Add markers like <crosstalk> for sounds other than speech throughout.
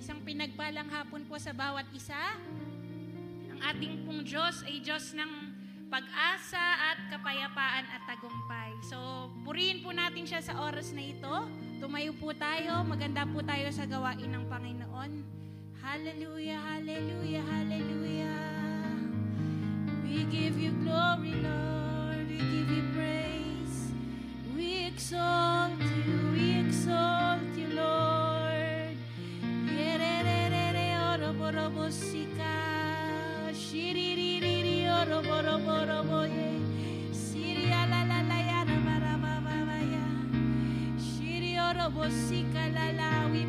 Isang pinagpalang hapon po sa bawat isa. Ang ating pong Diyos ay Diyos ng pag-asa at kapayapaan at tagumpay. So, purihin po natin siya sa oras na ito. Tumayo po tayo, maganda po tayo sa gawain ng Panginoon. Hallelujah, hallelujah, hallelujah. We give you glory, Lord. We give you praise. We exalt you, we exalt orobosika shiririri oroborobo ye siria la la la ya na mara mama ya shiri orobosika la la we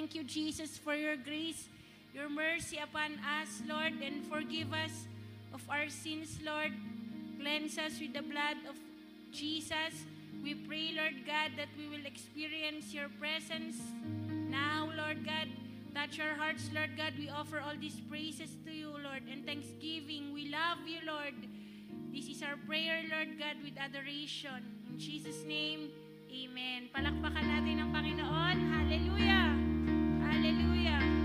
thank you, Jesus, for your grace, your mercy upon us, Lord, and forgive us of our sins, Lord. Cleanse us with the blood of Jesus. We pray, Lord God, that we will experience your presence now, Lord God. Touch our hearts, Lord God. We offer all these praises to you, Lord, and thanksgiving. We love you, Lord. This is our prayer, Lord God, with adoration. In Jesus' name, Amen. Palakpakan natin ang Panginoon. Hallelujah! Hallelujah!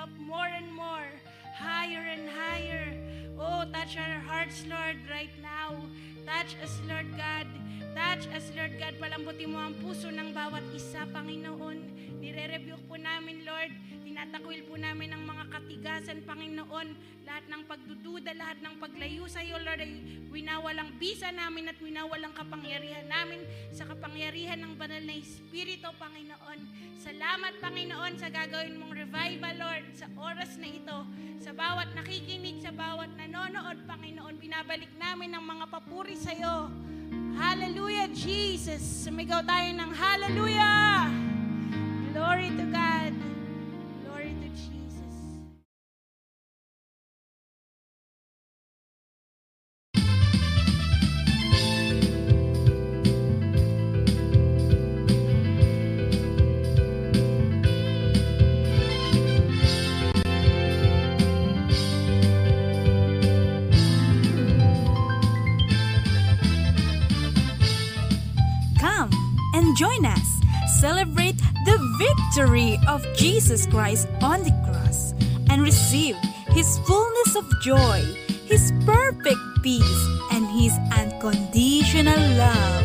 Up more and more, higher and higher. Oh, touch our hearts, Lord, right now. Touch us, Lord God. Touch us, Lord God. Palambutin mo ang puso ng bawat isa, Panginoon. Nire-rebuke po namin, Lord. Tinatakwil po namin ang mga katigasan, Panginoon. Lahat ng pagdududa, lahat ng paglayo sa iyo, Lord, ay winawalang bisa namin at winawalang kapangyarihan namin sa kapangyarihan ng banal na Espiritu, Panginoon. Salamat, Panginoon, sa gagawin mong revival, Lord, sa oras na ito. Sa bawat nakikinig, sa bawat nanonood, Panginoon, binabalik namin ang mga papuri sa iyo. Hallelujah, Jesus. Sumigaw tayo ng hallelujah. Glory to God. Of Jesus Christ on the cross and receive His fullness of joy, His perfect peace, and His unconditional love.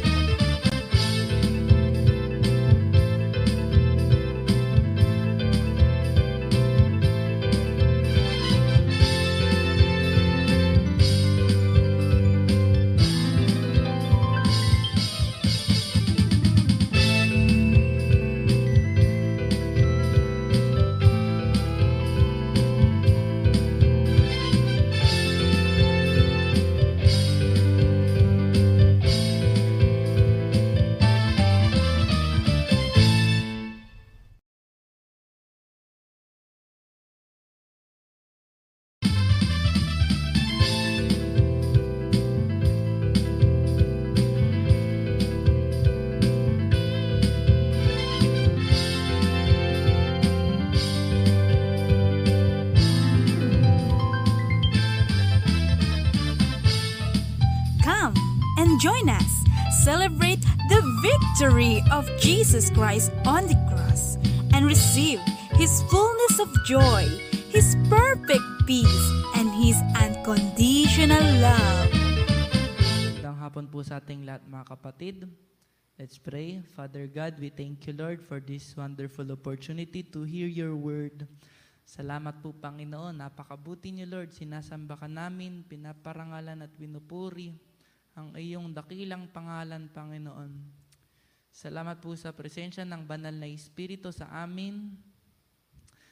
Victory of Jesus Christ on the cross and receive His fullness of joy, His perfect peace, and His unconditional love. Magandang hapon po sa ating lahat mga kapatid. Let's pray. Father God, we thank you Lord for this wonderful opportunity to hear your word. Salamat po Panginoon, napakabuti niyo Lord, sinasamba ka namin, pinaparangalan at pinupuri ang iyong dakilang pangalan Panginoon. Salamat po sa presensya ng banal na Espiritu sa amin.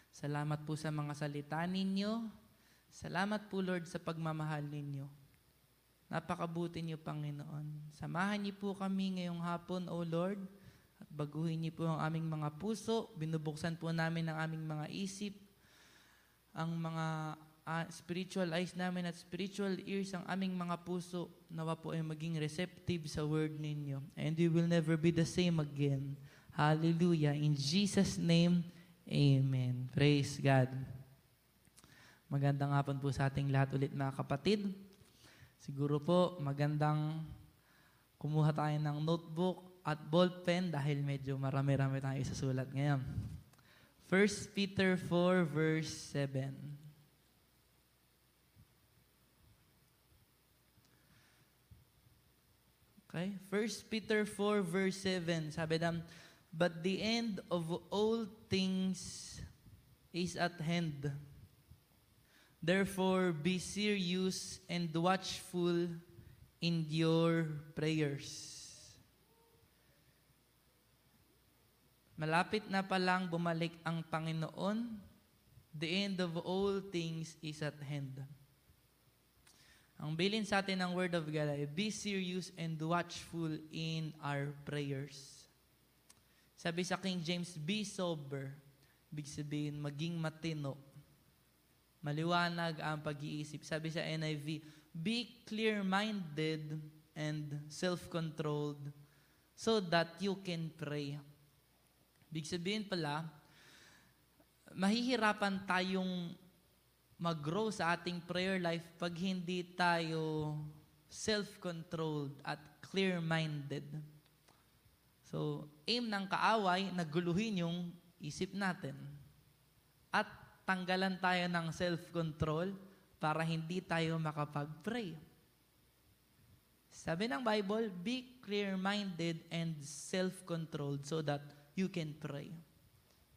Salamat po sa mga salita ninyo. Salamat po Lord sa pagmamahal ninyo. Napakabuti niyo, Panginoon. Samahan niyo po kami ngayong hapon, O Lord, at baguhin niyo po ang aming mga puso. Binubuksan po namin ang aming mga isip, ang mga ah, spiritual eyes namin at spiritual ears, ang aming mga puso. Nawa po ay maging receptive sa word ninyo. And we will never be the same again. Hallelujah. In Jesus' name, Amen. Praise God. Magandang hapon po sa ating lahat ulit mga kapatid. Siguro po magandang kumuha tayo ng notebook at ballpen dahil medyo marami-rami tayo isusulat ngayon. 1 Peter 4 verse 7. Okay? 1 Peter 4 verse 7. Sabi dam, But the end of all things is at hand. Therefore, be serious and watchful in your prayers. Malapit na palang bumalik ang Panginoon. The end of all things is at hand. Ang bilin sa atin ng Word of God ay, Be serious and watchful in our prayers. Sabi sa King James, Be sober. Big sabihin, maging matino. Maliwanag ang pag-iisip. Sabi sa NIV, Be clear-minded and self-controlled so that you can pray. Big sabihin pala, mahihirapan tayong mag-grow sa ating prayer life pag hindi tayo self-controlled at clear-minded. So, aim ng kaaway, naguluhin yung isip natin. At tanggalan tayo ng self-control para hindi tayo makapag-pray. Sabi ng Bible, be clear-minded and self-controlled so that you can pray.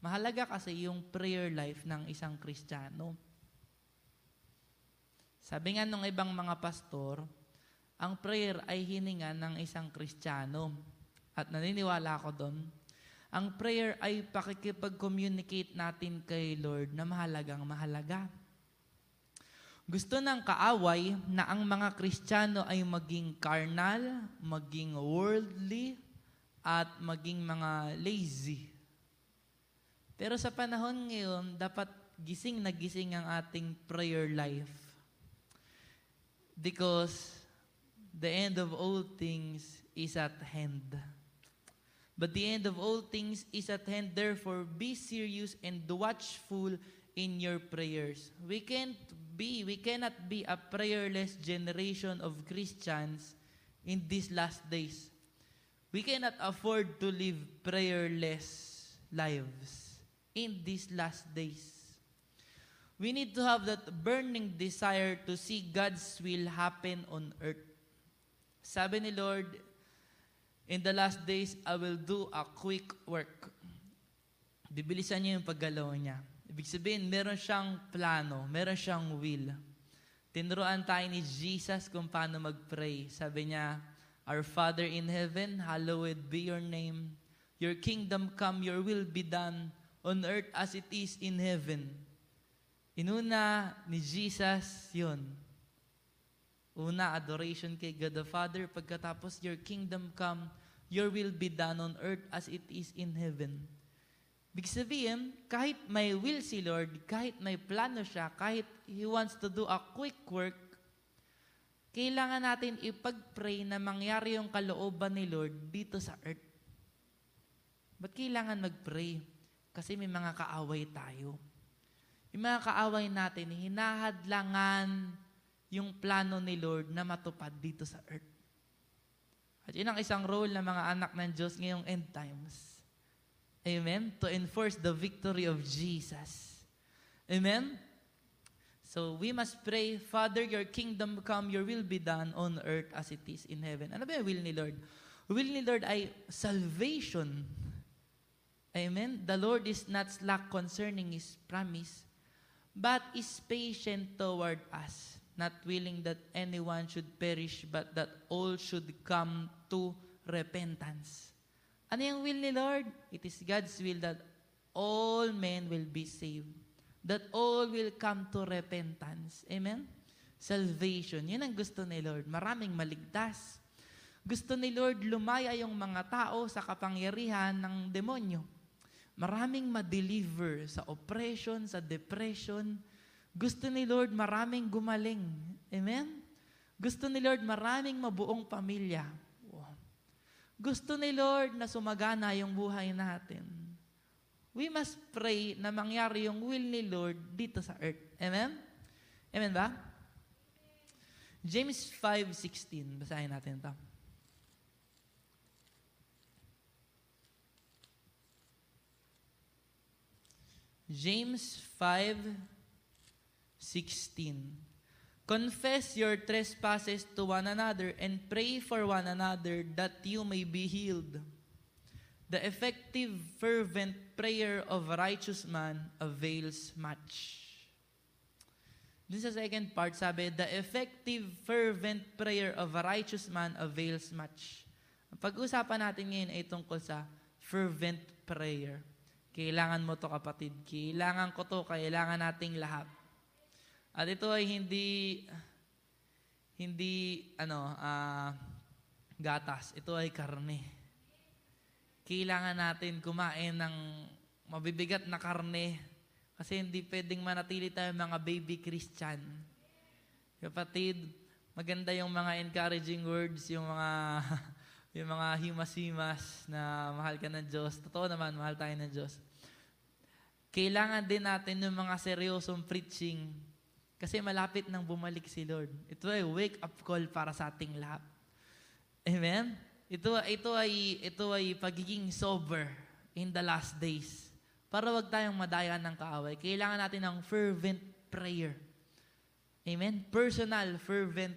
Mahalaga kasi yung prayer life ng isang Kristiyano. Sabi nga nung ibang mga pastor, ang prayer ay hininga ng isang Kristiyano. At naniniwala ako doon. Ang prayer ay pakikipag-communicate natin kay Lord na mahalagang mahalaga. Gusto ng kaaway na ang mga Kristiyano ay maging carnal, maging worldly, at maging mga lazy. Pero sa panahon ngayon, dapat gising na gising ang ating prayer life. Because the end of all things is at hand. But the end of all things is at hand. Therefore, be serious and watchful in your prayers. We can't be, we cannot be a prayerless generation of Christians in these last days. We cannot afford to live prayerless lives in these last days. We need to have that burning desire to see God's will happen on earth. Sabi ni Lord, in the last days, I will do a quick work. Bibilisan niya yung paggalaw niya. Ibig sabihin, meron siyang plano, meron siyang will. Tinuruan tayo ni Jesus kung paano mag-pray. Sabi niya, Our Father in heaven, hallowed be your name. Your kingdom come, your will be done on earth as it is in heaven. Inuna ni Jesus yun. Una, adoration kay God the Father. Pagkatapos, your kingdom come, your will be done on earth as it is in heaven. Big sabihin, kahit may will si Lord, kahit may plano siya, kahit He wants to do a quick work, kailangan natin ipag-pray na mangyari yung kalooban ni Lord dito sa earth. Ba't kailangan mag-pray? Kasi may mga kaaway tayo. Yung mga kaaway natin, hinahadlangan yung plano ni Lord na matupad dito sa earth. At yun ang isang role ng mga anak ng Diyos ngayong end times. Amen? To enforce the victory of Jesus. Amen? So we must pray, Father, your kingdom come, your will be done on earth as it is in heaven. Ano ba yung will ni Lord? Will ni Lord ay salvation. Amen? The Lord is not slack concerning His promise, but is patient toward us, not willing that anyone should perish, but that all should come to repentance. Ano yung will ni Lord? It is God's will that all men will be saved. That all will come to repentance. Amen? Salvation. Yun ang gusto ni Lord. Maraming maligtas. Gusto ni Lord lumaya yung mga tao sa kapangyarihan ng demonyo. Maraming ma-deliver sa oppression, sa depression. Gusto ni Lord maraming gumaling. Amen? Gusto ni Lord maraming mabuong pamilya. Gusto ni Lord na sumagana yung buhay natin. We must pray na mangyari yung will ni Lord dito sa earth. Amen? Amen ba? James 5.16. Basahin natin ito. James 5:16 Confess your trespasses to one another and pray for one another that you may be healed. The effective fervent prayer of a righteous man avails much. Dun sa second part, sabi, the effective, fervent prayer of a righteous man avails much. Ang pag-usapan natin ngayon ay tungkol sa fervent prayer. Kailangan mo to kapatid. Kailangan ko to. Kailangan nating lahat. At ito ay hindi, hindi, ano, ah, gatas. Ito ay karne. Kailangan natin kumain ng mabibigat na karne kasi hindi pwedeng manatili tayo mga baby Christian. Kapatid, maganda yung mga encouraging words, yung mga <laughs> yung mga himas-himas na mahal ka ng Diyos. Totoo naman, mahal tayo ng Diyos. Kailangan din natin yung mga seryosong preaching kasi malapit nang bumalik si Lord. Ito ay wake-up call para sa ating lahat. Amen? Ito, ito, ay, ito ay pagiging sober in the last days. Para wag tayong madaya ng kaaway, kailangan natin ng fervent prayer. Amen? Personal, fervent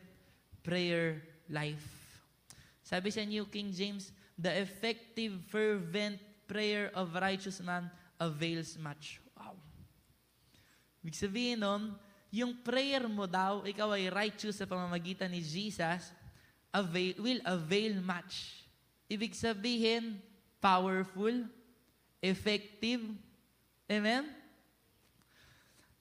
prayer life. Sabi sa New King James, the effective, fervent prayer of righteous man avails much. Wow. Ibig sabihin nun, yung prayer mo daw, ikaw ay righteous sa pamamagitan ni Jesus, avail, will avail much. Ibig sabihin, powerful, effective. Amen?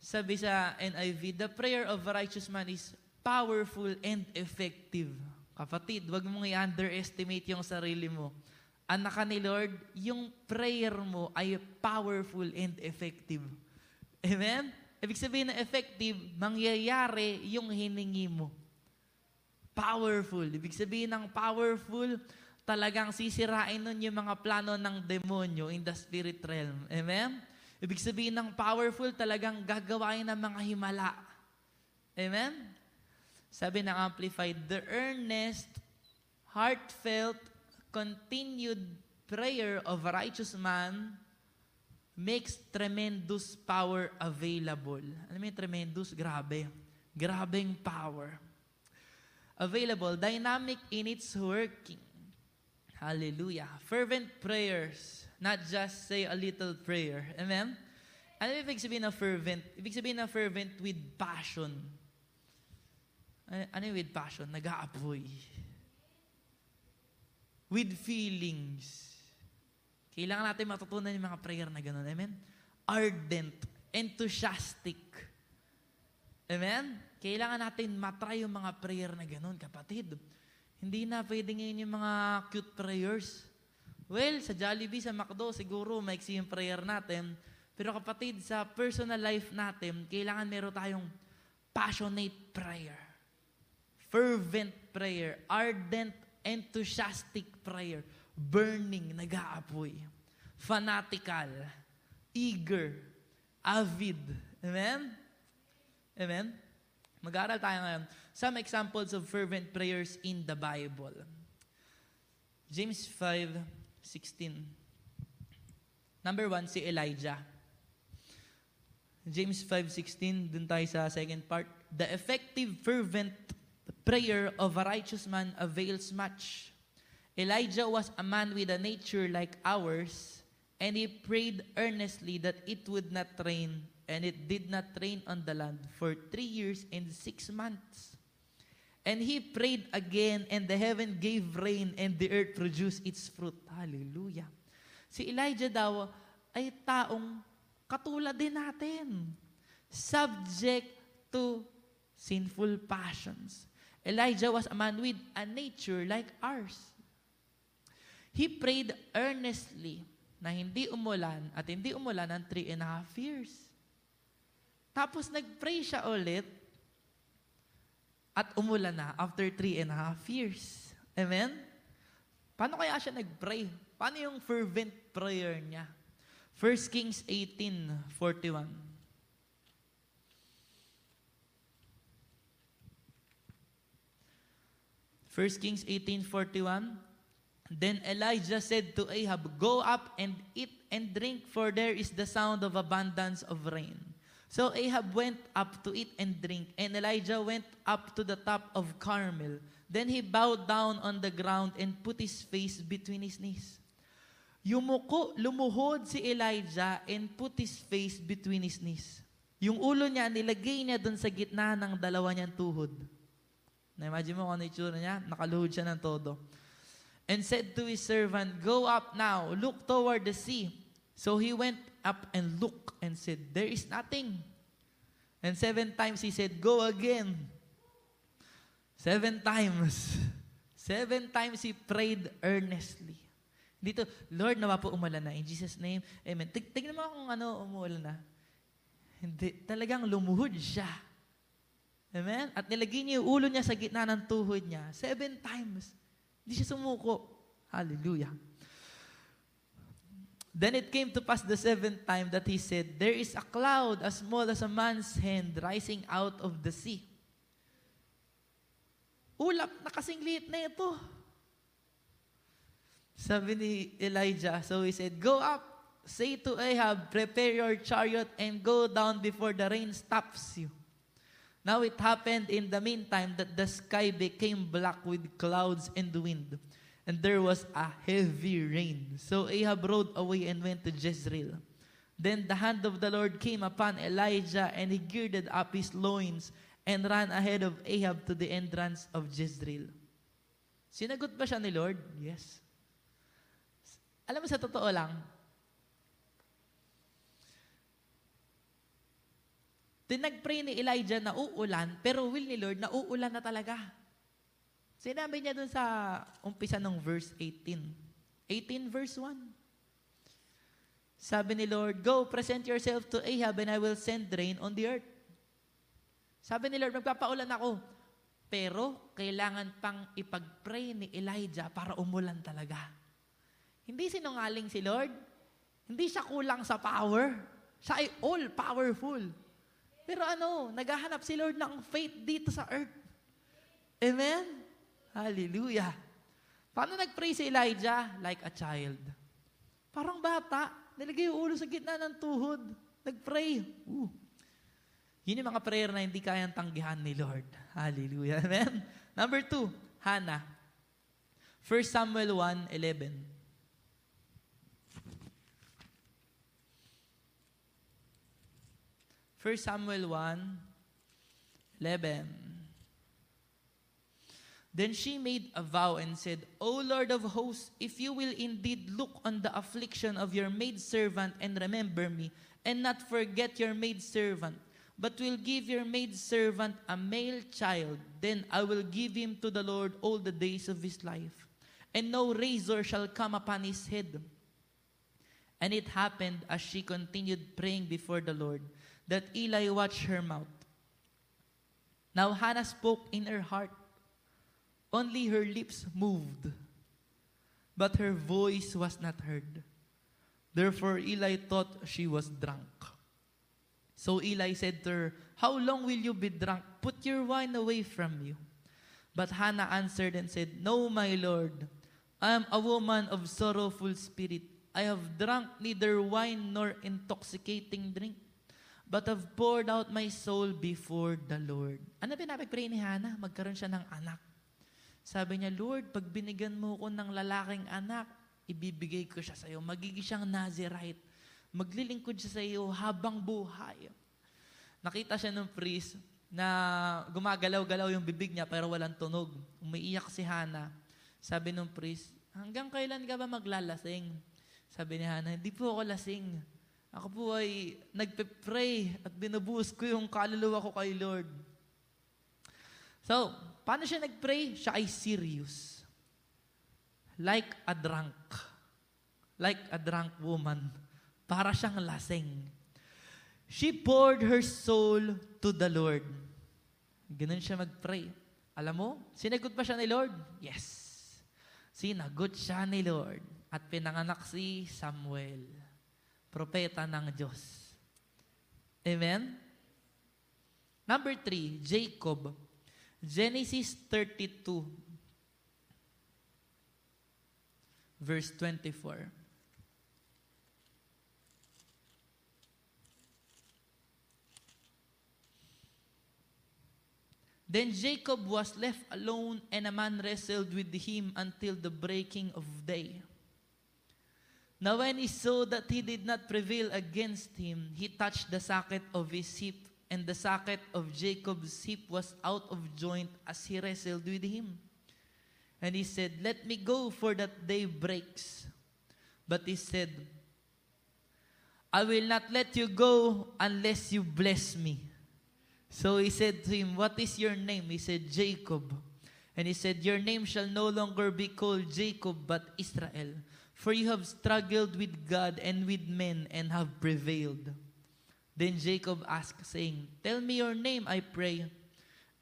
Sabi sa NIV, the prayer of a righteous man is powerful and effective. Kapatid, wag mong i-underestimate yung sarili mo. Anak ka ni Lord, yung prayer mo ay powerful and effective. Amen? Ibig sabihin na effective, mangyayari yung hiningi mo. Powerful. Ibig sabihin ng powerful, talagang sisirain nun yung mga plano ng demonyo in the spirit realm. Amen? Ibig sabihin ng powerful, talagang gagawain ng mga himala. Amen? Sabi ng Amplified, the earnest, heartfelt, continued prayer of a righteous man makes tremendous power available. Alam mo tremendous? Grabe. Grabing power. Available, dynamic in its working. Hallelujah. Fervent prayers, not just say a little prayer. Amen? Ano ibig sabihin na fervent? Ibig sabihin na fervent with passion. Ano ano with passion? Nag-aapoy. With feelings. Kailangan natin matutunan yung mga prayer na gano'n. Amen? Ardent. Enthusiastic. Amen? Kailangan natin matry yung mga prayer na gano'n, kapatid. Hindi na pwede ngayon yung mga cute prayers. Well, sa Jollibee, sa McDo, siguro maiksi yung prayer natin. Pero kapatid, sa personal life natin, kailangan meron tayong passionate prayer. Fervent prayer. Ardent, enthusiastic prayer. Burning, nag-aapoy. Fanatical. Eager. Avid. Amen? Amen? Mag-aaral tayo ngayon. Some examples of fervent prayers in the Bible. James 5:16. Number one, si Elijah. James 5:16, dun tayo sa second part. The effective, fervent prayer of a righteous man avails much. Elijah was a man with a nature like ours, and he prayed earnestly that it would not rain, and it did not rain on the land for three years and six months. And he prayed again, and the heaven gave rain, and the earth produced its fruit. Hallelujah. Si Elijah daw ay taong katulad din natin. Subject to sinful passions. Elijah was a man with a nature like ours. He prayed earnestly na hindi umulan at hindi umulan ng three and a half years. Tapos nagpray siya ulit at umulan na after three and a half years. Amen? Paano kaya siya nagpray? Paano yung fervent prayer niya? 1 Kings 18, 41. 1 Kings 18:41 Then Elijah said to Ahab, "Go up and eat and drink, for there is the sound of abundance of rain." So Ahab went up to eat and drink, and Elijah went up to the top of Carmel. Then he bowed down on the ground and put his face between his knees. Yumuko, lumuhod si Elijah and put his face between his knees. Yung ulo niya, nilagay niya dun sa gitna ng dalawa niyang tuhod. Na-imagine mo kung ano yung tsura niya? Nakaluhod siya ng todo. And said to his servant, Go up now, look toward the sea. So he went up and looked and said, There is nothing. And seven times he said, Go again. Seven times. <laughs> Seven times he prayed earnestly. Dito, Lord, nawa po umulan na. In Jesus' name, Amen. Tig tignan mo kung ano umulan na. Hindi. Talagang lumuhod siya. Amen? At nilagay niya yung ulo niya sa gitna ng tuhod niya. Seven times. Hindi siya sumuko. Hallelujah. Then it came to pass the seventh time that he said, There is a cloud as small as a man's hand rising out of the sea. Ulap na kasing liit na ito. Sabi ni Elijah, so he said, Go up, say to Ahab, prepare your chariot and go down before the rain stops you. Now it happened in the meantime that the sky became black with clouds and wind, and there was a heavy rain. So Ahab rode away and went to Jezreel. Then the hand of the Lord came upon Elijah, and he girded up his loins and ran ahead of Ahab to the entrance of Jezreel. Sinagot ba siya ni Lord? Yes. Alam mo sa totoo lang, Tinag-pray ni Elijah na uulan, pero will ni Lord na uulan na talaga. Sinabi niya dun sa umpisa ng verse 18. 18 verse 1. Sabi ni Lord, Go, present yourself to Ahab and I will send rain on the earth. Sabi ni Lord, magpapaulan ako. Pero kailangan pang ipag-pray ni Elijah para umulan talaga. Hindi sinungaling si Lord. Hindi siya kulang sa power. Siya ay all-powerful. Pero ano, naghahanap si Lord ng faith dito sa earth. Amen? Hallelujah. Paano nag-pray si Elijah? Like a child. Parang bata. Nilagay yung ulo sa gitna ng tuhod. Nag-pray. Ooh. Yun yung mga prayer na hindi kayang tanggihan ni Lord. Hallelujah. Amen? Number two, Hannah. 1 Samuel 1, 11. 1 Samuel 1, 11. Then she made a vow and said, O Lord of hosts, if you will indeed look on the affliction of your maidservant and remember me, and not forget your maidservant, but will give your maidservant a male child, then I will give him to the Lord all the days of his life, and no razor shall come upon his head. And it happened as she continued praying before the Lord that Eli watched her mouth. Now Hannah spoke in her heart. Only her lips moved, but her voice was not heard. Therefore Eli thought she was drunk. So Eli said to her, How long will you be drunk? Put your wine away from you. But Hannah answered and said, No, my Lord. I am a woman of sorrowful spirit. I have drunk neither wine nor intoxicating drink but have poured out my soul before the Lord. Ano pinapag-pray ni Hannah? Magkaroon siya ng anak. Sabi niya, Lord, pag binigyan mo ko ng lalaking anak, ibibigay ko siya sa iyo. Magiging siyang Nazirite. Maglilingkod siya sa iyo habang buhay. Nakita siya ng priest na gumagalaw-galaw yung bibig niya pero walang tunog. Umiiyak si Hannah. Sabi ng priest, hanggang kailan ka ba maglalasing? Sabi ni Hannah, hindi po ako lasing. Ako po ay nagpe-pray at binubuhos ko yung kaluluwa ko kay Lord. So, paano siya nag-pray? Siya ay serious. Like a drunk. Like a drunk woman. Para siyang lasing. She poured her soul to the Lord. Ganun siya mag-pray. Alam mo, sinagot ba siya ni Lord? Yes. Sinagot siya ni Lord. At pinanganak si Samuel propeta ng Diyos. Amen? Number three, Jacob. Genesis 32, verse 24. Then Jacob was left alone, and a man wrestled with him until the breaking of day. Now when he saw that he did not prevail against him, he touched the socket of his hip, and the socket of Jacob's hip was out of joint as he wrestled with him. And he said, Let me go, for that day breaks. But he said, I will not let you go unless you bless me. So he said to him, What is your name? He said, Jacob. And he said, Your name shall no longer be called Jacob, but Israel. For you have struggled with God and with men and have prevailed. Then Jacob asked, saying, Tell me your name, I pray.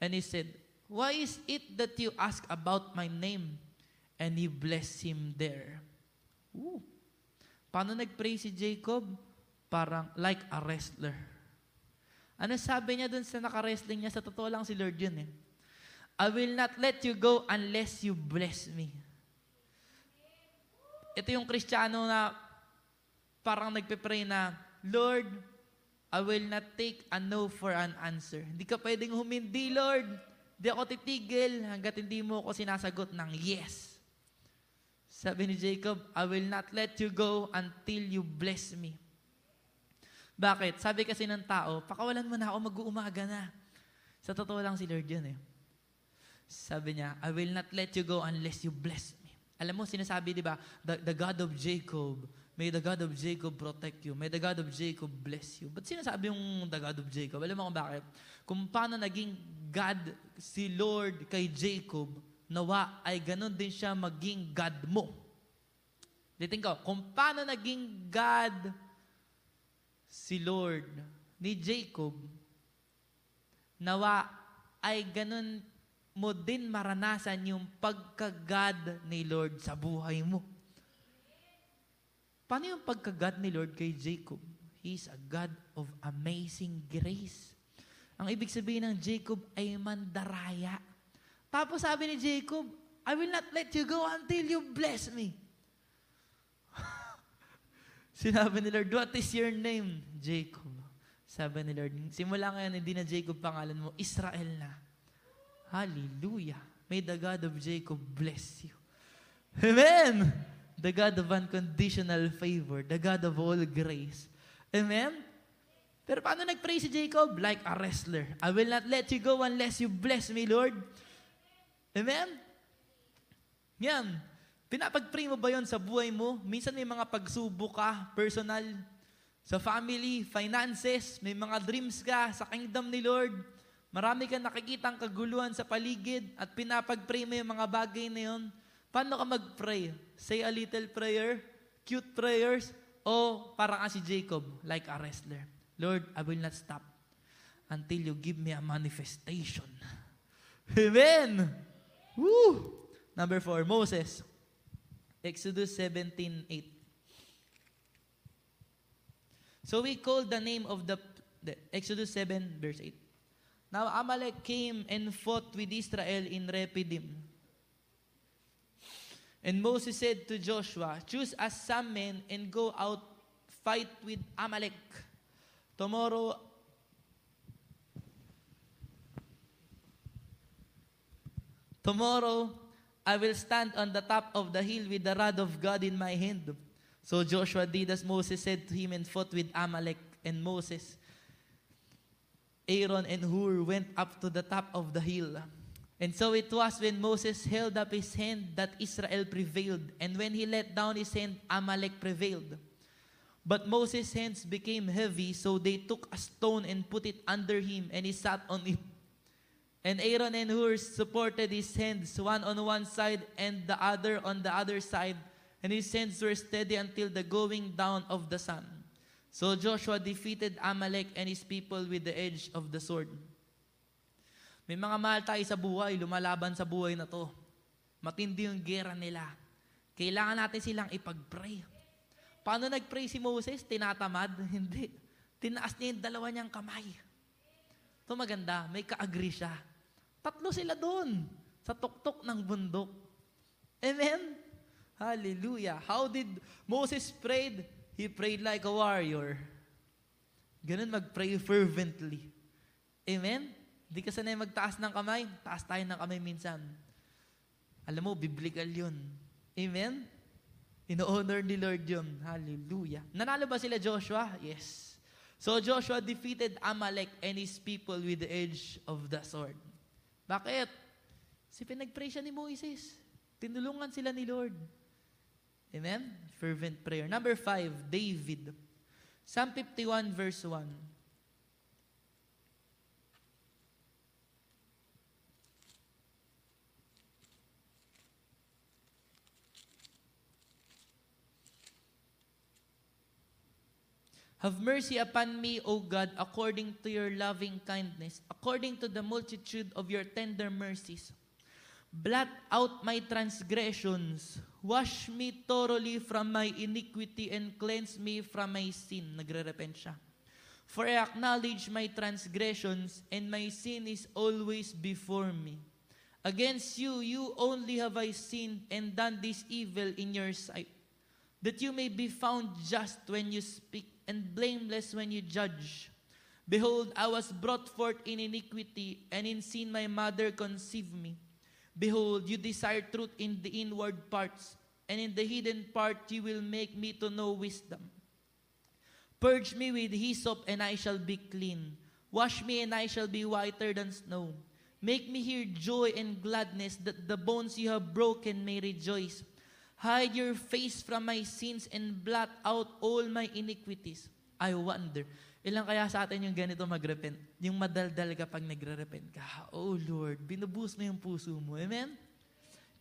And he said, Why is it that you ask about my name? And he blessed him there. Ooh. Paano nag-pray si Jacob? Parang like a wrestler. Ano sabi niya dun sa naka-wrestling niya? Sa totoo lang si Lord yun eh. I will not let you go unless you bless me. Ito yung kristyano na parang nagpe-pray na, Lord, I will not take a no for an answer. Hindi ka pwedeng humindi, Lord. Hindi ako titigil hanggat hindi mo ako sinasagot ng yes. Sabi ni Jacob, I will not let you go until you bless me. Bakit? Sabi kasi ng tao, pakawalan mo na ako, mag-uumaga na. Sa totoo lang si Lord yun eh. Sabi niya, I will not let you go unless you bless me. Alam mo, sinasabi, di ba, the, the God of Jacob, may the God of Jacob protect you. May the God of Jacob bless you. Ba't sinasabi yung the God of Jacob? Alam mo kung bakit? Kung paano naging God si Lord kay Jacob, nawa ay ganun din siya maging God mo. Litin ko, kung paano naging God si Lord ni Jacob, nawa ay ganun mo din maranasan yung pagka-God ni Lord sa buhay mo. Paano yung pagka-God ni Lord kay Jacob? He's a God of amazing grace. Ang ibig sabihin ng Jacob ay mandaraya. Tapos sabi ni Jacob, I will not let you go until you bless me. <laughs> Sinabi ni Lord, what is your name? Jacob. Sabi ni Lord, simula ngayon, hindi na Jacob pangalan mo, Israel na. Hallelujah. May the God of Jacob bless you. Amen! The God of unconditional favor, the God of all grace. Amen? Pero paano nag-pray si Jacob? Like a wrestler. I will not let you go unless you bless me, Lord. Amen? Yan. Pinapag-pray mo ba yon sa buhay mo? Minsan may mga pagsubok ka, personal, sa family, finances, may mga dreams ka sa kingdom ni Lord. Marami kang nakikitang kaguluhan sa paligid at pinapag-pray mo yung mga bagay na yun. Paano ka mag-pray? Say a little prayer, cute prayers, o parang si Jacob, like a wrestler. Lord, I will not stop until you give me a manifestation. Amen! Woo! Number four, Moses. Exodus 17:8. So we called the name of the, the Exodus 7 verse 8. Now Amalek came and fought with Israel in Rephidim. And Moses said to Joshua, Choose us some men and go out fight with Amalek. Tomorrow Tomorrow I will stand on the top of the hill with the rod of God in my hand. So Joshua did as Moses said to him and fought with Amalek and Moses. Aaron and Hur went up to the top of the hill. And so it was when Moses held up his hand that Israel prevailed. And when he let down his hand, Amalek prevailed. But Moses' hands became heavy, so they took a stone and put it under him, and he sat on it. And Aaron and Hur supported his hands, one on one side and the other on the other side, and his hands were steady until the going down of the sun. So Joshua defeated Amalek and his people with the edge of the sword. May mga mahal tayo sa buhay, lumalaban sa buhay na to. Matindi yung gera nila. Kailangan natin silang ipag-pray. Paano nag-pray si Moses? Tinatamad? <laughs> Hindi. Tinaas niya yung dalawa niyang kamay. Ito maganda, may ka-agree siya. Tatlo sila doon, sa tuktok ng bundok. Amen? Hallelujah. How did Moses prayed? He prayed like a warrior. Ganun mag-pray fervently. Amen? Hindi ka sanay magtaas ng kamay, taas tayo ng kamay minsan. Alam mo, biblical yun. Amen? Ino-honor ni Lord yun. Hallelujah. Nanalo ba sila Joshua? Yes. So Joshua defeated Amalek and his people with the edge of the sword. Bakit? Si pinag-pray siya ni Moises. Tinulungan sila ni Lord. Amen? Fervent prayer. Number five, David. Psalm 51 verse 1. Have mercy upon me, O God, according to your loving kindness, according to the multitude of your tender mercies. Blot out my transgressions. Wash me thoroughly from my iniquity and cleanse me from my sin. Nagre-repent siya. For I acknowledge my transgressions and my sin is always before me. Against you, you only have I sinned and done this evil in your sight, that you may be found just when you speak and blameless when you judge. Behold, I was brought forth in iniquity, and in sin my mother conceived me. Behold, you desire truth in the inward parts, and in the hidden part you will make me to know wisdom. Purge me with hyssop, and I shall be clean. Wash me, and I shall be whiter than snow. Make me hear joy and gladness, that the bones you have broken may rejoice. Hide your face from my sins and blot out all my iniquities. I wonder, ilang kaya sa atin yung ganito magrepent? Yung madaldal kapag nagre-repent ka. Oh Lord, binubus mo yung puso mo. Amen?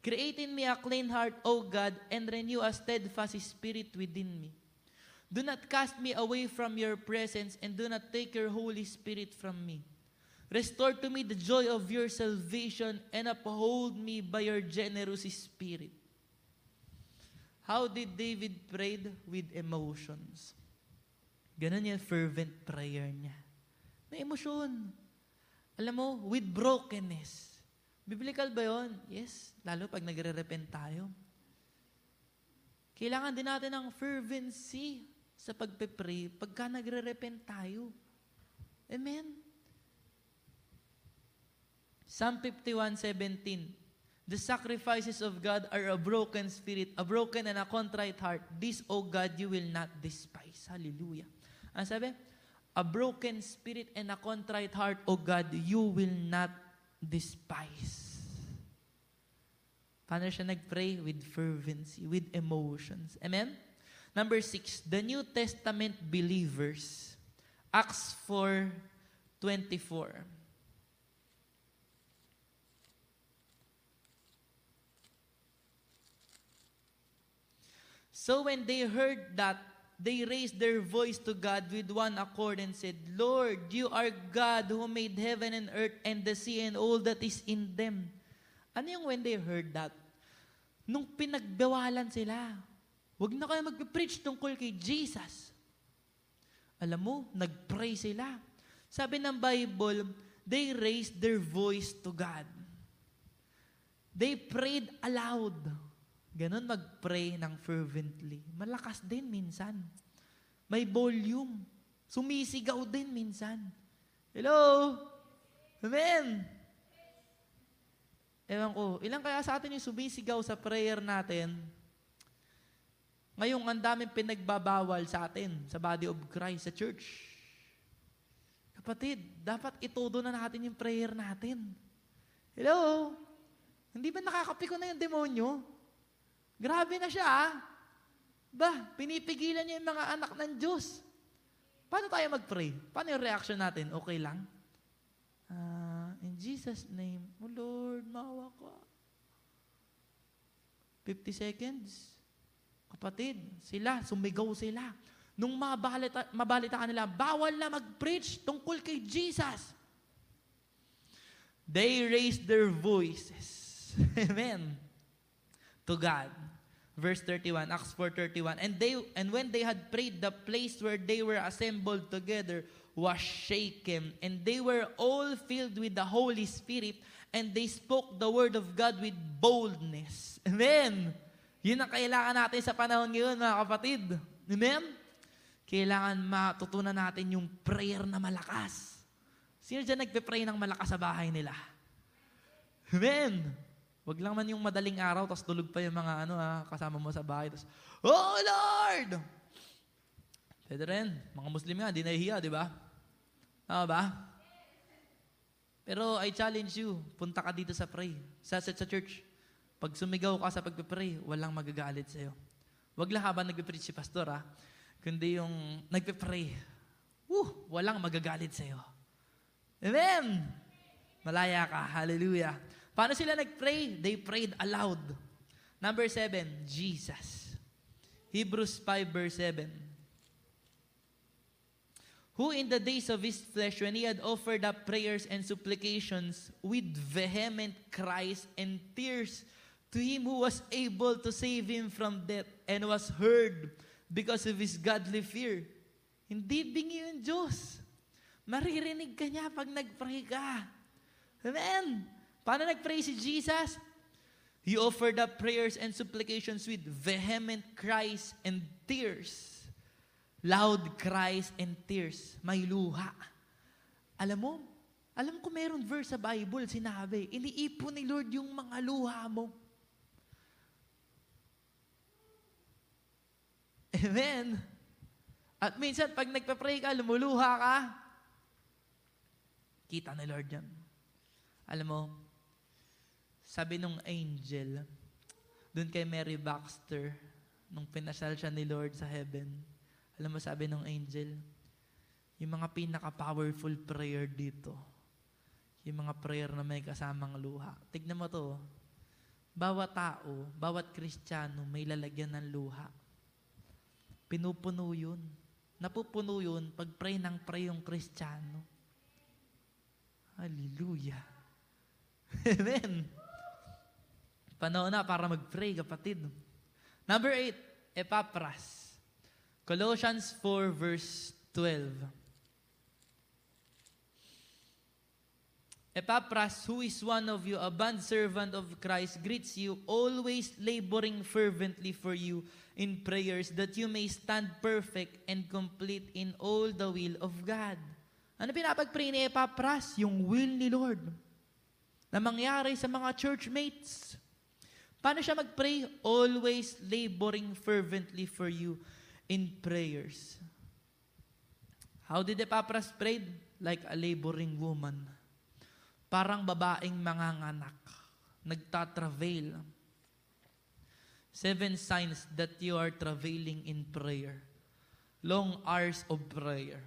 Create in me a clean heart, O God, and renew a steadfast spirit within me. Do not cast me away from your presence, and do not take your Holy Spirit from me. Restore to me the joy of your salvation, and uphold me by your generous spirit. How did David prayed? With emotions. Ganon yung fervent prayer niya. May emosyon. Alam mo, with brokenness. Biblical ba yon? Yes. Lalo pag nagre-repent tayo. Kailangan din natin ng fervency sa pagpe-pray pagka nagre-repent tayo. Amen? Psalm 51:17. The sacrifices of God are a broken spirit, a broken and a contrite heart. This, O God, you will not despise. Hallelujah. Ang sabi? A broken spirit and a contrite heart, O God, you will not despise. Paano siya nag-pray? With fervency, with emotions. Amen? Number six, the New Testament believers. Acts 4, 24. So when they heard that, they raised their voice to God with one accord and said, Lord, you are God who made heaven and earth and the sea and all that is in them. Ano yung when they heard that? Nung pinagbawalan sila, huwag na kayo mag-preach tungkol kay Jesus. Alam mo, nag-pray sila. Sabi ng Bible, they raised their voice to God. They prayed aloud. Ganon mag-pray ng fervently. Malakas din minsan. May volume. Sumisigaw din minsan. Hello? Amen? Ewan ko, ilang kaya sa atin yung sumisigaw sa prayer natin? Ngayong ang daming pinagbabawal sa atin, sa body of Christ, sa church. Kapatid, dapat itodo na natin yung prayer natin. Hello? Hindi ba nakakapiko na yung demonyo? Grabe na siya, ah. Ba, pinipigilan niya yung mga anak ng Diyos. Paano tayo mag-pray? Paano yung reaction natin? Okay lang? Uh, in Jesus' name, Oh Lord, maawa ka. 50 seconds. Kapatid, sila, sumigaw sila. Nung mabalita, mabalita nila, bawal na mag-preach tungkol kay Jesus. They raised their voices. <laughs> Amen. To God. Verse 31, Acts 4.31. And, they, and when they had prayed, the place where they were assembled together was shaken. And they were all filled with the Holy Spirit, and they spoke the word of God with boldness. Amen. Yun ang kailangan natin sa panahon ngayon, mga kapatid. Amen? Kailangan matutunan natin yung prayer na malakas. Sino dyan nagpe-pray ng malakas sa bahay nila? Amen. Wag lang man yung madaling araw, tapos tulog pa yung mga ano ha, kasama mo sa bahay, tapos, Oh Lord! Pwede rin. Mga Muslim nga, di nahihiya, di ba? Tama ba? Pero I challenge you, punta ka dito sa pray, sa, sa, sa church. Pag sumigaw ka sa pagpe-pray, walang magagalit sa'yo. Wag lang habang nagpe-preach si pastor ha, kundi yung nagpe-pray. Woo, walang magagalit sa'yo. Amen! Malaya ka. Hallelujah. Paano sila nag-pray? They prayed aloud. Number seven, Jesus. Hebrews 5 verse 7. Who in the days of his flesh, when he had offered up prayers and supplications with vehement cries and tears to him who was able to save him from death and was heard because of his godly fear. Hindi bingi yung Diyos. Maririnig ka niya pag nag-pray ka. Amen. Paano nag-pray si Jesus? He offered up prayers and supplications with vehement cries and tears. Loud cries and tears. May luha. Alam mo, alam ko meron verse sa Bible, sinabi, iniipon ni Lord yung mga luha mo. Amen. At minsan, pag nagpa-pray ka, lumuluha ka, kita ni Lord yan. Alam mo, sabi nung angel, dun kay Mary Baxter, nung pinasal siya ni Lord sa heaven, alam mo sabi nung angel, yung mga pinaka-powerful prayer dito, yung mga prayer na may kasamang luha. Tignan mo to, bawat tao, bawat kristyano may lalagyan ng luha. Pinupuno yun. Napupuno yun pag pray ng pray yung kristyano. Hallelujah. <laughs> Amen. Panahon na para mag-pray, kapatid. Number eight, Epapras. Colossians 4 verse 12. Epapras, who is one of you, a bondservant of Christ, greets you, always laboring fervently for you in prayers, that you may stand perfect and complete in all the will of God. Ano pinapag-pray ni Epapras? Yung will ni Lord na mangyari sa mga churchmates. Paano siya mag-pray? Always laboring fervently for you in prayers. How did Epapras pray? Like a laboring woman. Parang babaeng manganganak. Nagtatravel. Seven signs that you are travailing in prayer. Long hours of prayer.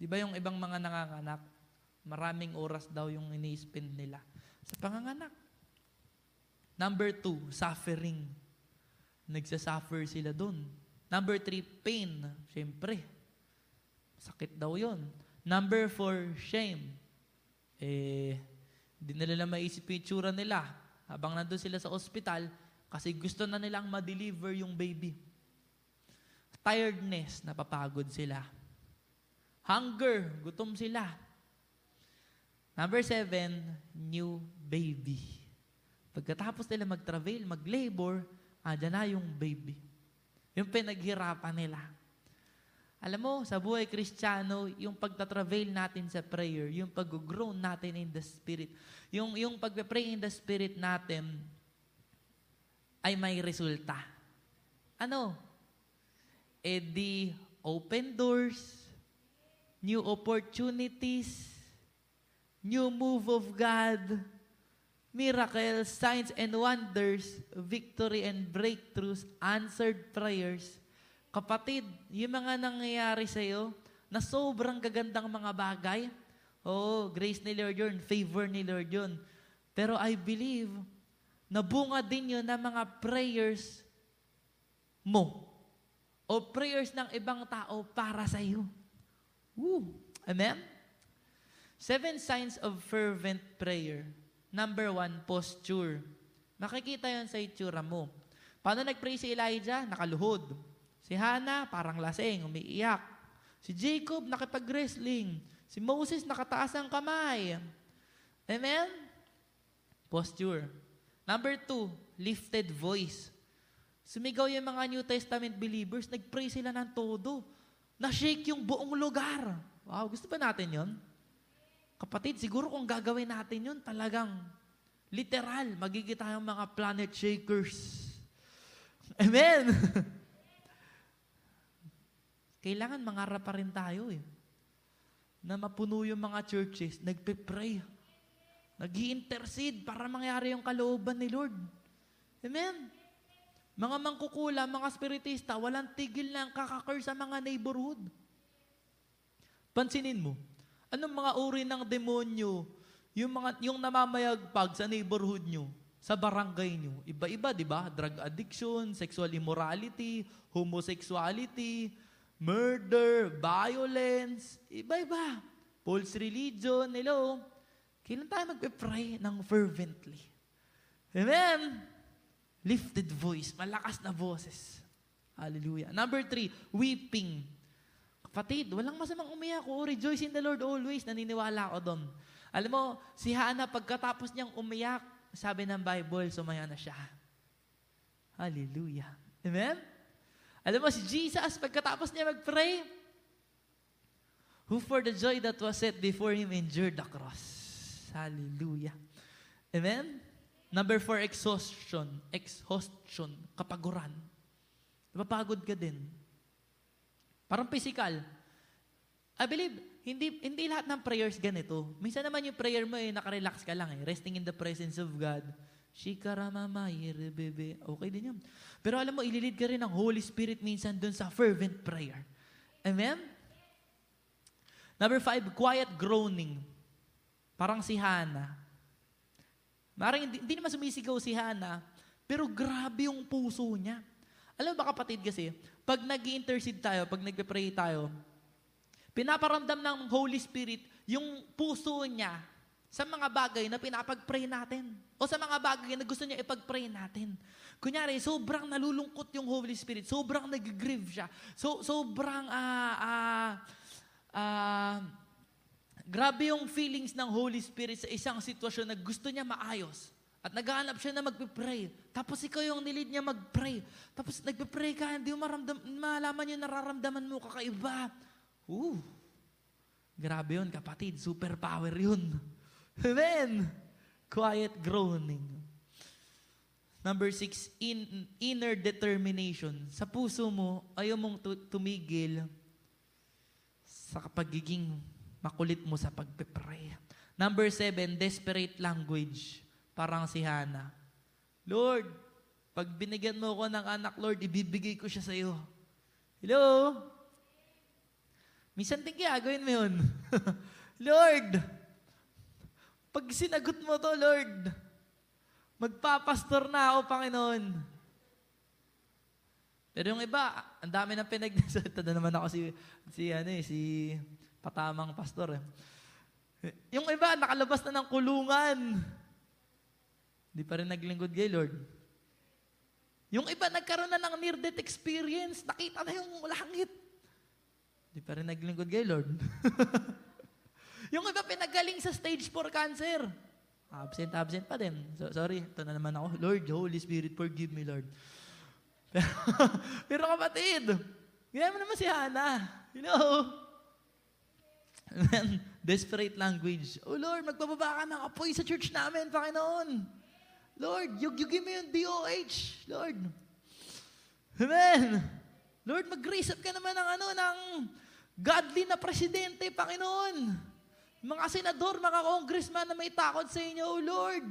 Di ba yung ibang mga nanganganak, maraming oras daw yung ini-spend nila sa panganganak. Number two, suffering. Nagsasuffer sila dun. Number three, pain. Siyempre, sakit daw yon. Number four, shame. Eh, hindi nila na maisip yung itsura nila. Habang nandun sila sa ospital, kasi gusto na nilang ma-deliver yung baby. Tiredness, napapagod sila. Hunger, gutom sila. Number seven, new baby. Pagkatapos nila mag-travel, mag-labor, andyan na yung baby. Yung pinaghirapan nila. Alam mo, sa buhay kristyano, yung pagtatravel natin sa prayer, yung pag-grow natin in the Spirit, yung, yung pag-pray in the Spirit natin, ay may resulta. Ano? Eh di, open doors, new opportunities, new move of God, miracles, signs and wonders, victory and breakthroughs, answered prayers. Kapatid, yung mga nangyayari sa'yo, na sobrang gagandang mga bagay, oh, grace ni Lord yun, favor ni Lord yun. Pero I believe, nabunga din yun ng mga prayers mo. O prayers ng ibang tao para sa iyo. Woo! Amen? Seven signs of fervent prayer. Number one, posture. Makikita yon sa itsura mo. Paano nag-pray si Elijah? Nakaluhod. Si Hannah, parang lasing, umiiyak. Si Jacob, nakipag-wrestling. Si Moses, nakataas ang kamay. Amen? Posture. Number two, lifted voice. Sumigaw yung mga New Testament believers, nag-pray sila ng todo. Na-shake yung buong lugar. Wow, gusto ba natin yon? Kapatid, siguro kung gagawin natin yun, talagang Literal, magiging tayong mga planet shakers. Amen! <laughs> Kailangan mangarap pa rin tayo eh. Na mapuno yung mga churches, nagpe-pray. nag intercede para mangyari yung kalooban ni Lord. Amen? Mga mangkukula, mga spiritista, walang tigil na ang kakakar sa mga neighborhood. Pansinin mo, anong mga uri ng demonyo yung, mga, yung namamayagpag sa neighborhood nyo, sa barangay nyo? Iba-iba, di ba? Drug addiction, sexual immorality, homosexuality, murder, violence, iba-iba. False religion, hello. Kailan tayo magpe-pray ng fervently? Amen? Lifted voice, malakas na boses. Hallelujah. Number three, weeping. Kapatid, walang masamang umiyak. Oh, rejoice in the Lord always. Naniniwala ako doon. Alam mo, si Hannah, pagkatapos niyang umiyak, sabi ng Bible, sumaya na siya. Hallelujah. Amen? Alam mo, si Jesus, pagkatapos niya mag-pray, who for the joy that was set before him endured the cross. Hallelujah. Amen? Number four, exhaustion. Exhaustion. Kapaguran. Napapagod ka din. Parang physical. I believe, hindi, hindi lahat ng prayers ganito. Minsan naman yung prayer mo eh, nakarelax ka lang eh. Resting in the presence of God. Shikaramamayer, bebe. Okay din yun. Pero alam mo, ililid ka rin ng Holy Spirit minsan dun sa fervent prayer. Amen? Number five, quiet groaning. Parang si Hannah. Marang hindi, hindi naman sumisigaw si Hannah, pero grabe yung puso niya. Alam ba kapatid kasi, pag nag intercede tayo, pag nagpe-pray tayo, pinaparamdam ng Holy Spirit yung puso niya sa mga bagay na pinapag-pray natin. O sa mga bagay na gusto niya ipag-pray natin. Kunyari, sobrang nalulungkot yung Holy Spirit. Sobrang nag-grieve siya. So, sobrang, ah, ah, ah, grabe yung feelings ng Holy Spirit sa isang sitwasyon na gusto niya maayos. At naghahanap siya na magpe-pray. Tapos ikaw yung nilid niya mag-pray. Tapos nagpe-pray ka, hindi mo maramdam, malaman yung nararamdaman mo kakaiba. Ooh, grabe yun kapatid, superpower yun. <laughs> Amen! quiet groaning. Number six, in, inner determination. Sa puso mo, ayaw mong tumigil sa pagiging makulit mo sa pagpe-pray. Number seven, desperate language. Parang si Hannah. Lord, pag binigyan mo ko ng anak, Lord, ibibigay ko siya sa iyo. Hello? Minsan din kaya gawin mo yun. <laughs> Lord, pag sinagot mo to, Lord, magpapastor na ako, Panginoon. Pero yung iba, ang dami ng pinagnasalita na naman ako si, si, ano eh, si patamang pastor eh. Yung iba, nakalabas na ng kulungan. Hindi pa rin naglingkod kay Lord. Yung iba, nagkaroon na ng near-death experience. Nakita na yung langit. Hindi pa rin naglingkod kay Lord. <laughs> Yung iba pinagaling sa stage 4 cancer. Absent, absent pa din. So, sorry, ito na naman ako. Lord, Holy Spirit, forgive me, Lord. <laughs> Pero, kapatid, ganyan mo naman si Hannah. You know? <laughs> Desperate language. Oh Lord, magpababa ka ng apoy sa church namin, Panginoon. Lord, yugyugin mo yung DOH, Lord. Amen. Lord, mag-raise up ka naman ng ano, ng godly na presidente, Panginoon. Mga senador, mga congressman na may takot sa inyo, oh Lord.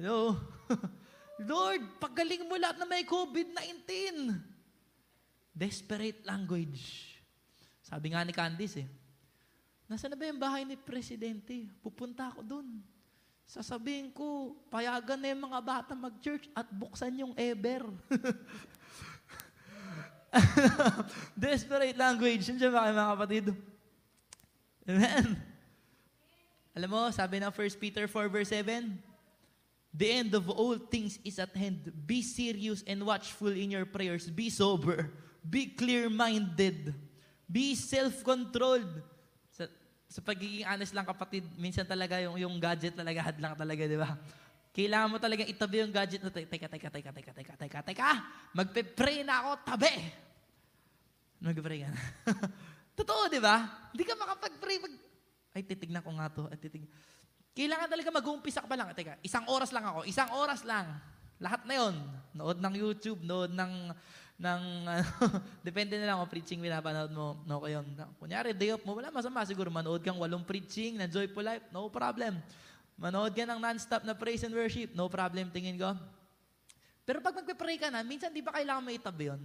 Hello? <laughs> Lord, pagaling mo lahat na may COVID-19. Desperate language. Sabi nga ni Candice eh, Nasaan na ba yung bahay ni Presidente? Pupunta ako doon. Sasabihin ko, payagan na yung mga bata mag-church at buksan yung ever. <laughs> Desperate language. Yun siya ba kayo mga kapatid? Amen. Alam mo, sabi ng 1 Peter 4 verse 7, The end of all things is at hand. Be serious and watchful in your prayers. Be sober. Be clear-minded. Be self-controlled. Sa pagiging honest lang kapatid, minsan talaga yung, yung gadget talaga hadlang talaga, di ba? Kailangan mo talaga itabi yung gadget na, teka, teka, teka, teka, teka, teka, teka, magpe-pray na ako, tabi! Mag-pray ka na. <laughs> Totoo, di ba? Hindi ka makapag-pray. Mag... Ay, titignan ko nga to. Ay, titignan. Kailangan talaga mag-uumpisa ka pa lang. Teka, isang oras lang ako. Isang oras lang. Lahat na yon. Nood ng YouTube, nood ng ng ano, <laughs> depende na lang kung preaching pinapanood mo. No, ko yun. Kunyari, day off mo, wala masama siguro. Manood kang walong preaching na Joyful Life, no problem. Manood ka ng non-stop na praise and worship, no problem, tingin ko. Pero pag magpe-pray ka na, minsan di ba kailangan may itabi yun?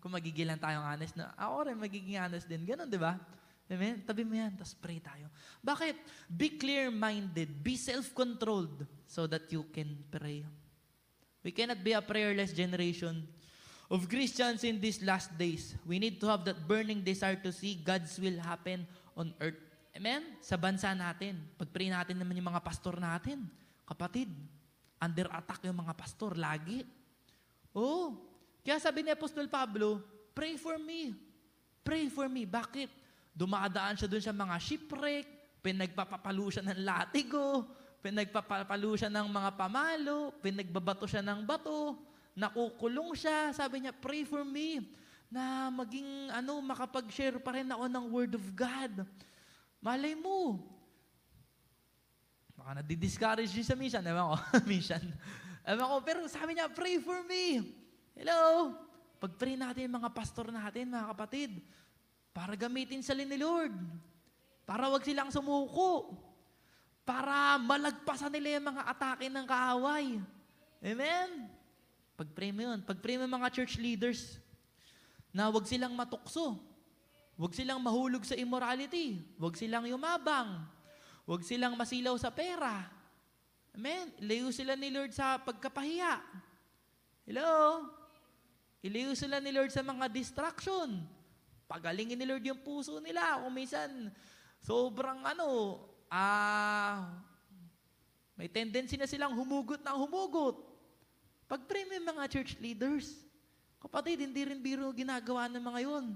Kung magigilan tayong honest na, ako rin magiging honest din. Ganon, di ba? Amen? Tabi mo yan, tapos pray tayo. Bakit? Be clear-minded. Be self-controlled so that you can pray. We cannot be a prayerless generation of Christians in these last days. We need to have that burning desire to see God's will happen on earth. Amen? Sa bansa natin. Pag-pray natin naman yung mga pastor natin. Kapatid, under attack yung mga pastor lagi. Oh, kaya sabi ni Apostol Pablo, pray for me. Pray for me. Bakit? Dumadaan siya dun sa mga shipwreck, pinagpapapalo siya ng latigo, pinagpapapalo siya ng mga pamalo, pinagbabato siya ng bato, nakukulong siya. Sabi niya, pray for me na maging ano, makapag-share pa rin ako ng Word of God. Malay mo, baka nadi-discourage din sa mission. Ewan ko, <laughs> mission. Ewan ko, pero sabi niya, pray for me. Hello? Pag-pray natin mga pastor natin, mga kapatid, para gamitin sila ni Lord. Para wag silang sumuko. Para malagpasan nila yung mga atake ng kaaway. Amen? Pag-pray mo yun. Pag-pray mo mga church leaders na wag silang matukso. Wag silang mahulog sa immorality. Wag silang yumabang. Wag silang masilaw sa pera. Amen? Ilayo sila ni Lord sa pagkapahiya. Hello? Ilayo sila ni Lord sa mga distraction. Pagalingin ni Lord yung puso nila. Kung minsan, sobrang ano, ah, may tendency na silang humugot ng humugot. Pag-pray mo mga church leaders, kapatid, hindi rin biro ginagawa ng mga yun.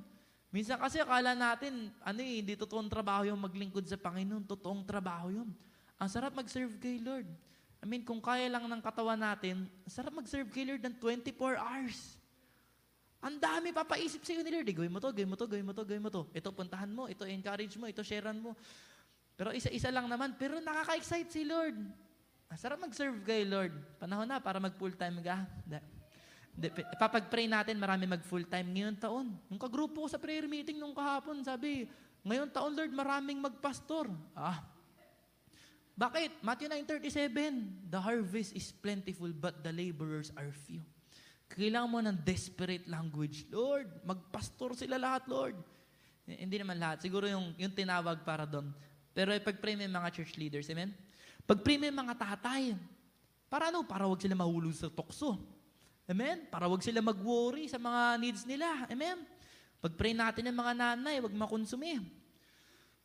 Minsan kasi akala natin, ano eh, hindi totoong trabaho yung maglingkod sa Panginoon, totoong trabaho yun. Ang sarap mag-serve kay Lord. I mean, kung kaya lang ng katawan natin, sarap mag-serve kay Lord ng 24 hours. Ang dami papaisip sa iyo ni Lord. Eh, gawin mo to, gawin mo to, gawin mo to, gawin mo to. Ito puntahan mo, ito encourage mo, ito sharean mo. Pero isa-isa lang naman. Pero nakaka-excite si Lord. Ah, sarap mag-serve kay Lord. Panahon na para mag full-time ka. Papag-pray natin, marami mag full-time ngayon taon. Nung kagrupo ko sa prayer meeting nung kahapon, sabi, ngayon taon, Lord, maraming magpastor. Ah, bakit? Matthew 9.37, The harvest is plentiful, but the laborers are few. Kailangan mo ng desperate language. Lord, magpastor sila lahat, Lord. Hindi naman lahat. Siguro yung, yung tinawag para doon. Pero pag-pray mo yung mga church leaders, amen? Pag-pray mo yung mga tatay, para ano? Para wag sila mahulog sa tukso. Amen? Para wag sila mag-worry sa mga needs nila. Amen? Pag-pray natin yung mga nanay, wag makonsumi.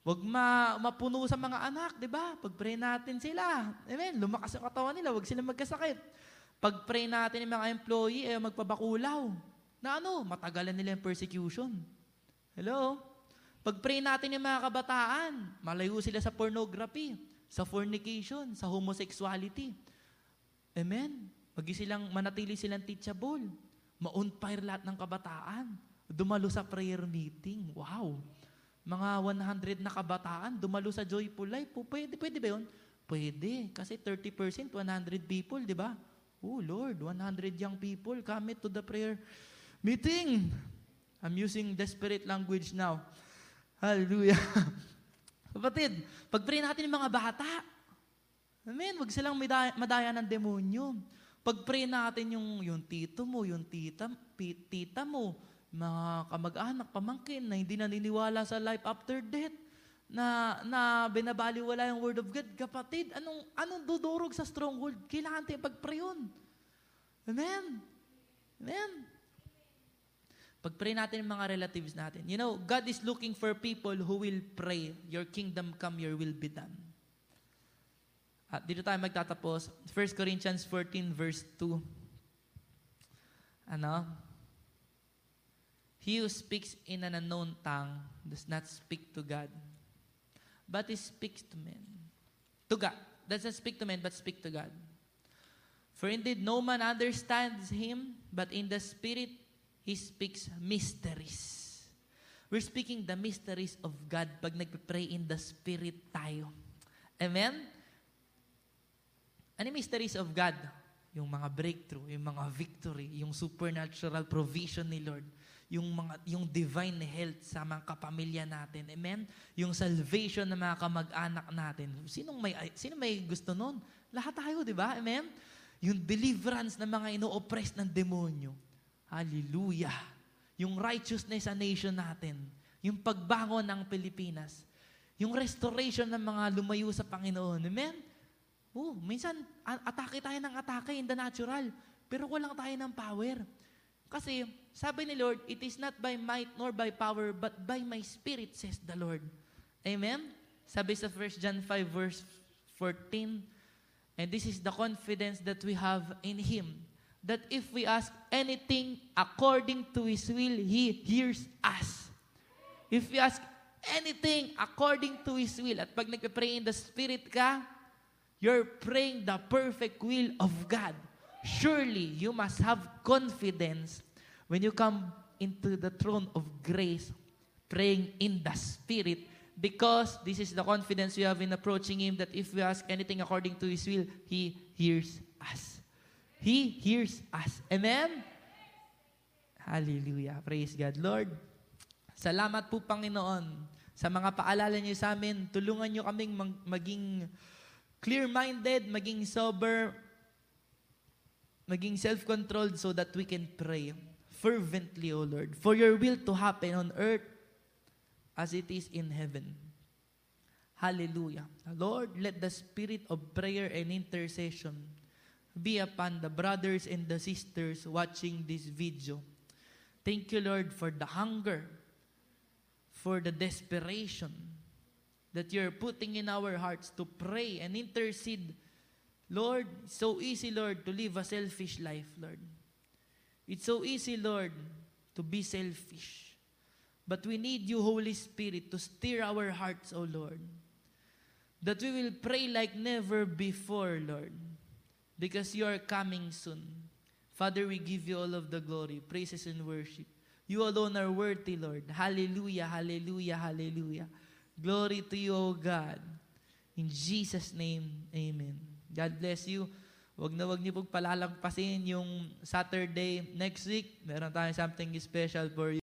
Wag ma mapuno sa mga anak, di ba? Pag-pray natin sila. Amen? Lumakas ang katawan nila, wag sila magkasakit. Pag-pray natin yung mga employee, eh, magpabakulaw. Na ano, matagalan nila yung persecution. Hello? Pag-pray natin yung mga kabataan, malayo sila sa pornography, sa fornication, sa homosexuality. Amen? Magi silang, manatili silang teachable. Ma-on fire lahat ng kabataan. Dumalo sa prayer meeting. Wow! Mga 100 na kabataan, dumalo sa Joyful Life. Pwede, pwede ba yun? Pwede. Kasi 30%, 100 people, di ba? Oh Lord, 100 young people come to the prayer meeting. I'm using desperate language now. Hallelujah. <laughs> Kapatid, pag-pray natin yung mga bata, Amen, wag silang madaya, madaya ng demonyo. Pag-pray natin yung, yung tito mo, yung tita, tita mo, mga kamag-anak, pamangkin na hindi naniniwala sa life after death, na, na binabaliwala yung word of God, kapatid, anong, anong dudurog sa stronghold? Kailangan tayo pag-pray yun. Amen? Amen? Pag-pray natin yung mga relatives natin. You know, God is looking for people who will pray, Your kingdom come, Your will be done. At dito tayo magtatapos. 1 Corinthians 14 verse 2. Ano? He who speaks in an unknown tongue does not speak to God, but he speaks to men. To God. Doesn't speak to men, but speak to God. For indeed, no man understands him, but in the Spirit, he speaks mysteries. We're speaking the mysteries of God pag nagpe-pray in the Spirit tayo. Amen? Ano mysteries of God? Yung mga breakthrough, yung mga victory, yung supernatural provision ni Lord, yung mga yung divine health sa mga kapamilya natin. Amen? Yung salvation ng mga kamag-anak natin. Sinong may sino may gusto noon? Lahat tayo, di ba? Amen? Yung deliverance ng mga ino-oppress ng demonyo. Hallelujah. Yung righteousness sa nation natin. Yung pagbangon ng Pilipinas. Yung restoration ng mga lumayo sa Panginoon. Amen? Oh, minsan, atake tayo ng atake in the natural. Pero walang tayo ng power. Kasi, sabi ni Lord, it is not by might nor by power, but by my spirit, says the Lord. Amen? Sabi sa 1 John 5 verse 14, and this is the confidence that we have in Him, that if we ask anything according to His will, He hears us. If we ask anything according to His will, at pag nagpe-pray in the Spirit ka, you're praying the perfect will of God. Surely, you must have confidence when you come into the throne of grace, praying in the Spirit, because this is the confidence we have in approaching Him that if we ask anything according to His will, He hears us. He hears us. Amen? Hallelujah. Praise God. Lord, salamat po Panginoon sa mga paalala niyo sa amin. Tulungan niyo kaming mag- maging clear-minded, maging sober, maging self-controlled so that we can pray fervently, O Lord, for your will to happen on earth as it is in heaven. Hallelujah. Lord, let the spirit of prayer and intercession be upon the brothers and the sisters watching this video. Thank you, Lord, for the hunger, for the desperation that you're putting in our hearts to pray and intercede. Lord, so easy, Lord, to live a selfish life, Lord. It's so easy, Lord, to be selfish. But we need you, Holy Spirit, to stir our hearts, O Lord. That we will pray like never before, Lord. Because you are coming soon. Father, we give you all of the glory, praises, and worship. You alone are worthy, Lord. Hallelujah, hallelujah, hallelujah. Glory to you, O God. In Jesus' name, amen. God bless you. Wag na wag niyo pong palalagpasin yung Saturday next week. Meron tayong something special for you.